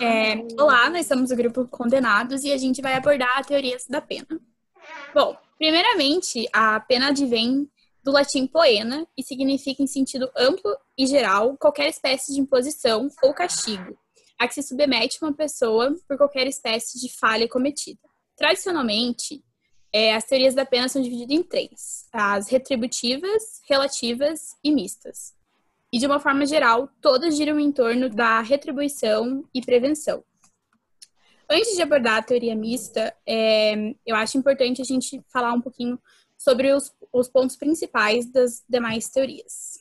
É, olá, nós somos o grupo Condenados e a gente vai abordar a teoria da pena. Bom, primeiramente, a pena advém do latim poena e significa em sentido amplo e geral qualquer espécie de imposição ou castigo a que se submete uma pessoa por qualquer espécie de falha cometida. Tradicionalmente, é, as teorias da pena são divididas em três: as retributivas, relativas e mistas e, de uma forma geral, todas giram em torno da retribuição e prevenção. Antes de abordar a teoria mista, é, eu acho importante a gente falar um pouquinho sobre os, os pontos principais das demais teorias.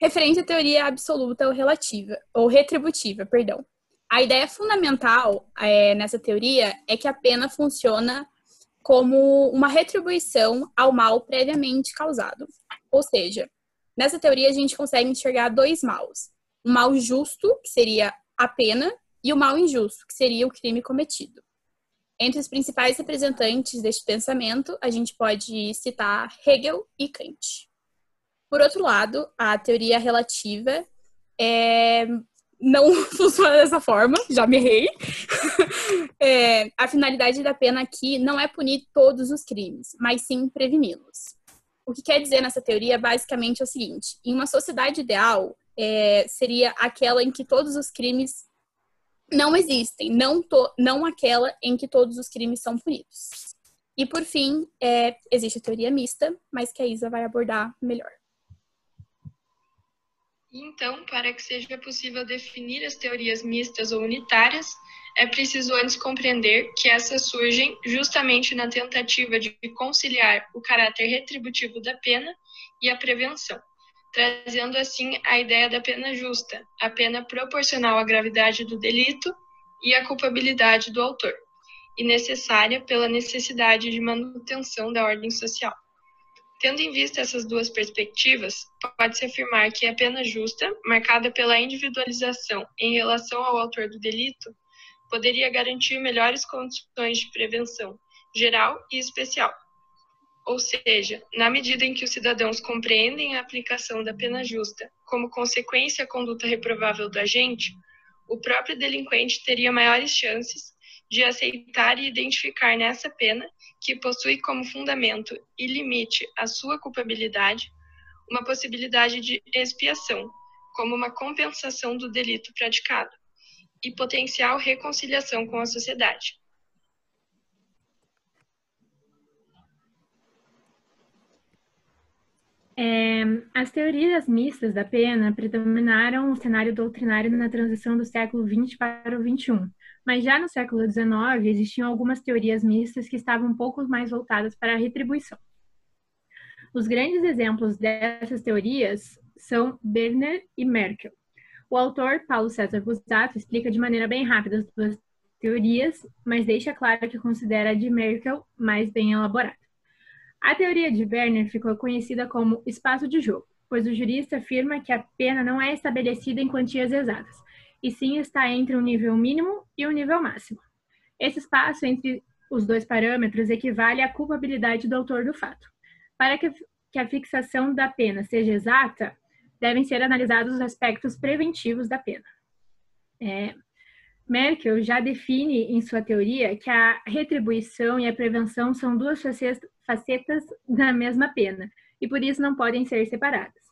Referente à teoria absoluta ou relativa, ou retributiva, perdão. A ideia fundamental é, nessa teoria é que a pena funciona como uma retribuição ao mal previamente causado. Ou seja, Nessa teoria, a gente consegue enxergar dois maus: o mal justo, que seria a pena, e o mal injusto, que seria o crime cometido. Entre os principais representantes deste pensamento, a gente pode citar Hegel e Kant. Por outro lado, a teoria relativa é... não funciona dessa forma, já me errei. é... a finalidade da pena aqui não é punir todos os crimes, mas sim preveni-los. O que quer dizer nessa teoria basicamente é o seguinte: em uma sociedade ideal, é, seria aquela em que todos os crimes não existem, não, to, não aquela em que todos os crimes são punidos. E por fim, é, existe a teoria mista, mas que a Isa vai abordar melhor. Então, para que seja possível definir as teorias mistas ou unitárias, é preciso antes compreender que essas surgem justamente na tentativa de conciliar o caráter retributivo da pena e a prevenção, trazendo assim a ideia da pena justa, a pena proporcional à gravidade do delito e à culpabilidade do autor, e necessária pela necessidade de manutenção da ordem social. Tendo em vista essas duas perspectivas, pode-se afirmar que a pena justa, marcada pela individualização em relação ao autor do delito, poderia garantir melhores condições de prevenção geral e especial. Ou seja, na medida em que os cidadãos compreendem a aplicação da pena justa como consequência à conduta reprovável do agente, o próprio delinquente teria maiores chances de aceitar e identificar nessa pena, que possui como fundamento e limite a sua culpabilidade, uma possibilidade de expiação, como uma compensação do delito praticado e potencial reconciliação com a sociedade. É, as teorias mistas da pena predominaram o cenário doutrinário na transição do século XX para o XXI, mas já no século XIX existiam algumas teorias mistas que estavam um pouco mais voltadas para a retribuição. Os grandes exemplos dessas teorias são Berner e Merkel. O autor, Paulo César Busato, explica de maneira bem rápida as duas teorias, mas deixa claro que considera a de Merkel mais bem elaborada. A teoria de Werner ficou conhecida como espaço de jogo, pois o jurista afirma que a pena não é estabelecida em quantias exatas, e sim está entre o nível mínimo e o nível máximo. Esse espaço entre os dois parâmetros equivale à culpabilidade do autor do fato. Para que a fixação da pena seja exata, devem ser analisados os aspectos preventivos da pena. É, Merkel já define em sua teoria que a retribuição e a prevenção são duas facetas da mesma pena e por isso não podem ser separadas.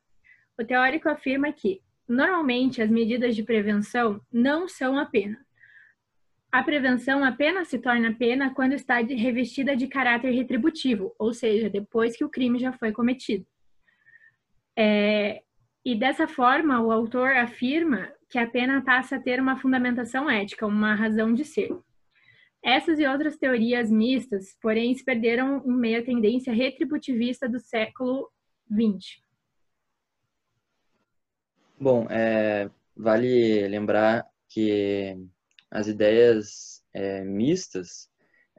O teórico afirma que, normalmente, as medidas de prevenção não são a pena. A prevenção apenas se torna pena quando está revestida de caráter retributivo, ou seja, depois que o crime já foi cometido. É, e dessa forma, o autor afirma que a pena passa a ter uma fundamentação ética, uma razão de ser. Essas e outras teorias mistas, porém, se perderam em meio à tendência retributivista do século XX. Bom, é, vale lembrar que as ideias é, mistas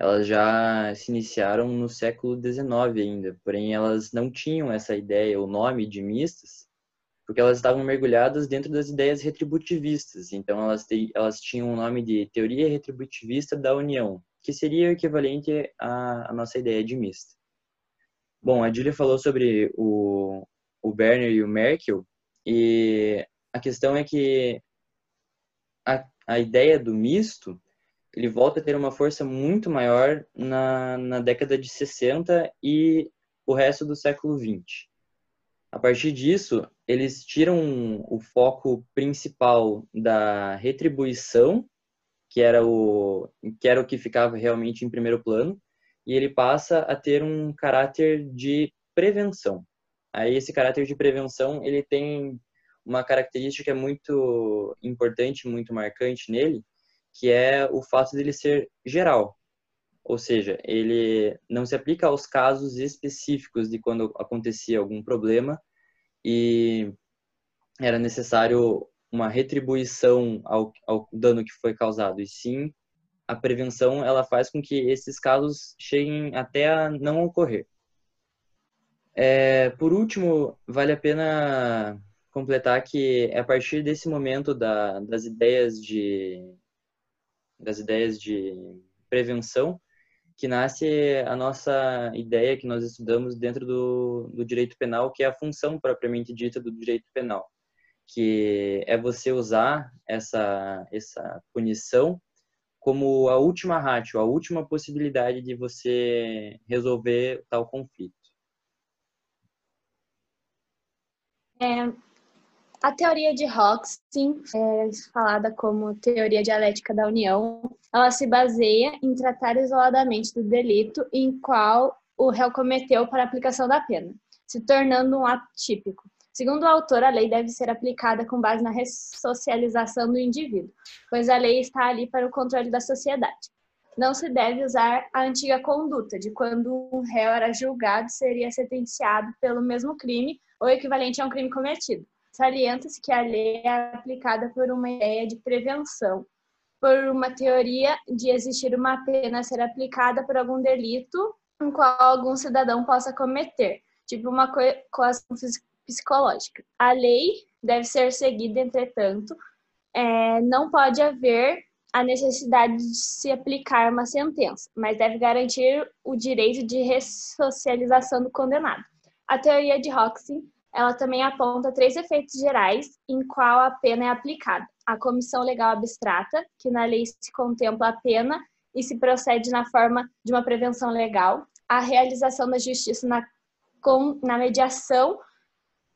elas já se iniciaram no século XIX ainda, porém elas não tinham essa ideia, o nome de mistas, porque elas estavam mergulhadas dentro das ideias retributivistas. Então, elas, elas tinham o nome de Teoria Retributivista da União, que seria o equivalente à, à nossa ideia de mista. Bom, a Julia falou sobre o, o Berner e o Merkel, e a questão é que a, a ideia do misto, ele volta a ter uma força muito maior na, na década de 60 e o resto do século 20. A partir disso, eles tiram o foco principal da retribuição, que era o que era o que ficava realmente em primeiro plano, e ele passa a ter um caráter de prevenção. Aí esse caráter de prevenção, ele tem uma característica muito importante, muito marcante nele, que é o fato dele ser geral. Ou seja, ele não se aplica aos casos específicos de quando acontecia algum problema e era necessário uma retribuição ao, ao dano que foi causado, e sim a prevenção ela faz com que esses casos cheguem até a não ocorrer. É, por último, vale a pena completar que é a partir desse momento da, das ideias de das ideias de prevenção que nasce a nossa ideia que nós estudamos dentro do, do direito penal, que é a função propriamente dita do direito penal, que é você usar essa, essa punição como a última ratio, a última possibilidade de você resolver tal conflito. É, a teoria de Hoxton, é falada como teoria dialética da união, ela se baseia em tratar isoladamente do delito em qual o réu cometeu para aplicação da pena, se tornando um ato típico. Segundo o autor, a lei deve ser aplicada com base na ressocialização do indivíduo, pois a lei está ali para o controle da sociedade. Não se deve usar a antiga conduta de quando um réu era julgado seria sentenciado pelo mesmo crime ou equivalente a um crime cometido Salienta-se que a lei é aplicada por uma ideia de prevenção, por uma teoria de existir uma pena ser aplicada por algum delito em qual algum cidadão possa cometer, tipo uma coação psicológica. A lei deve ser seguida, entretanto, é, não pode haver a necessidade de se aplicar uma sentença, mas deve garantir o direito de ressocialização do condenado. A teoria de Hoxie ela também aponta três efeitos gerais em qual a pena é aplicada. A comissão legal abstrata, que na lei se contempla a pena e se procede na forma de uma prevenção legal. A realização da justiça na, com, na mediação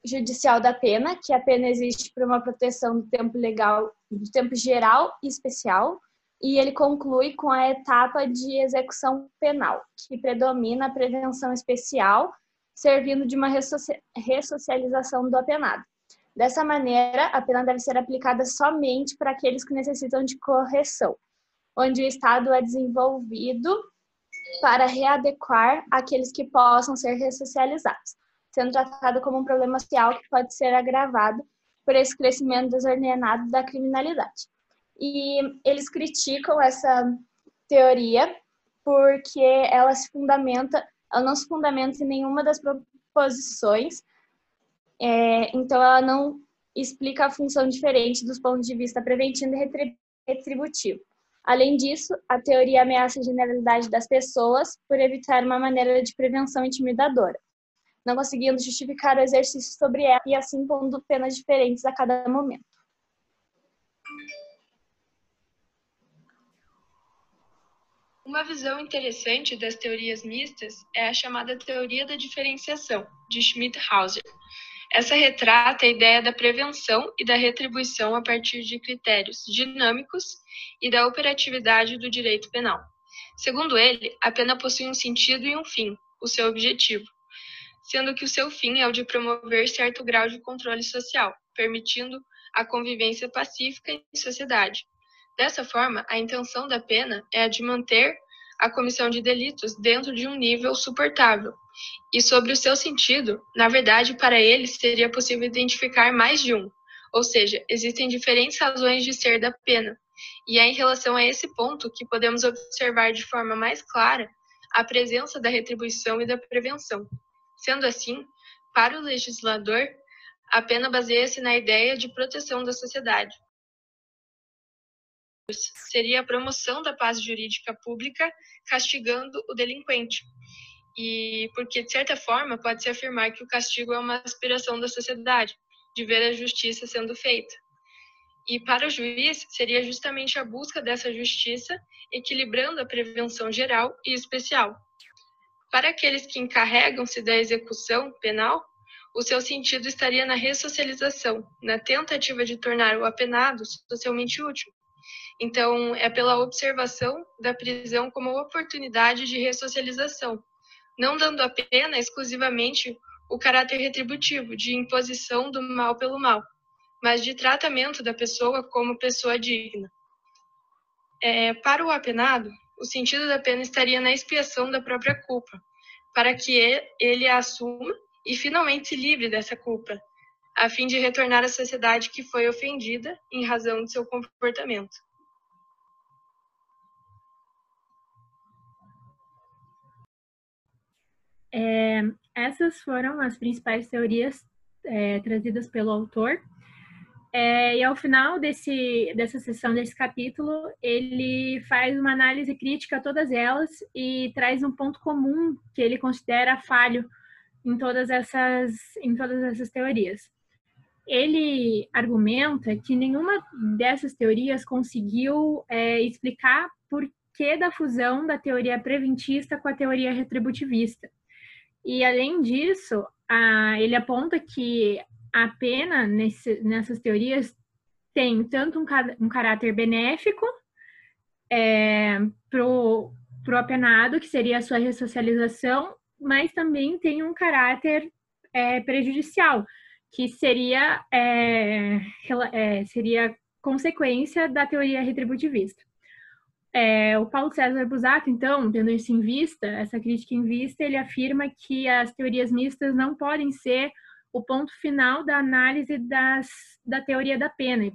judicial da pena, que a pena existe para uma proteção do tempo legal, do tempo geral e especial. E ele conclui com a etapa de execução penal, que predomina a prevenção especial servindo de uma ressocialização do apenado. Dessa maneira, a pena deve ser aplicada somente para aqueles que necessitam de correção, onde o Estado é desenvolvido para readequar aqueles que possam ser ressocializados, sendo tratado como um problema social que pode ser agravado por esse crescimento desordenado da criminalidade. E eles criticam essa teoria porque ela se fundamenta ela não se fundamenta em nenhuma das proposições, é, então ela não explica a função diferente dos pontos de vista preventivo e retributivo. Além disso, a teoria ameaça a generalidade das pessoas por evitar uma maneira de prevenção intimidadora, não conseguindo justificar o exercício sobre ela e assim pondo penas diferentes a cada momento. Uma visão interessante das teorias mistas é a chamada teoria da diferenciação, de Schmidt-Hauser. Essa retrata a ideia da prevenção e da retribuição a partir de critérios dinâmicos e da operatividade do direito penal. Segundo ele, a pena possui um sentido e um fim, o seu objetivo, sendo que o seu fim é o de promover certo grau de controle social, permitindo a convivência pacífica em sociedade, Dessa forma, a intenção da pena é a de manter a comissão de delitos dentro de um nível suportável. E sobre o seu sentido, na verdade, para ele seria possível identificar mais de um, ou seja, existem diferentes razões de ser da pena. E é em relação a esse ponto que podemos observar de forma mais clara a presença da retribuição e da prevenção. Sendo assim, para o legislador, a pena baseia-se na ideia de proteção da sociedade, seria a promoção da paz jurídica pública castigando o delinquente. E porque, de certa forma, pode-se afirmar que o castigo é uma aspiração da sociedade, de ver a justiça sendo feita. E para o juiz, seria justamente a busca dessa justiça, equilibrando a prevenção geral e especial. Para aqueles que encarregam-se da execução penal, o seu sentido estaria na ressocialização, na tentativa de tornar o apenado socialmente útil. Então, é pela observação da prisão como oportunidade de ressocialização, não dando a pena exclusivamente o caráter retributivo de imposição do mal pelo mal, mas de tratamento da pessoa como pessoa digna. É, para o apenado, o sentido da pena estaria na expiação da própria culpa, para que ele a assuma e finalmente se livre dessa culpa, a fim de retornar à sociedade que foi ofendida em razão de seu comportamento. É, essas foram as principais teorias é, trazidas pelo autor. É, e ao final desse, dessa sessão, desse capítulo, ele faz uma análise crítica a todas elas e traz um ponto comum que ele considera falho em todas essas, em todas essas teorias. Ele argumenta que nenhuma dessas teorias conseguiu é, explicar por que da fusão da teoria preventista com a teoria retributivista. E, além disso, a, ele aponta que a pena nesse, nessas teorias tem tanto um, um caráter benéfico é, para o apenado, que seria a sua ressocialização, mas também tem um caráter é, prejudicial, que seria, é, é, seria consequência da teoria retributivista. É, o Paulo César Busato, então, tendo isso em vista, essa crítica em vista, ele afirma que as teorias mistas não podem ser o ponto final da análise das, da teoria da pena,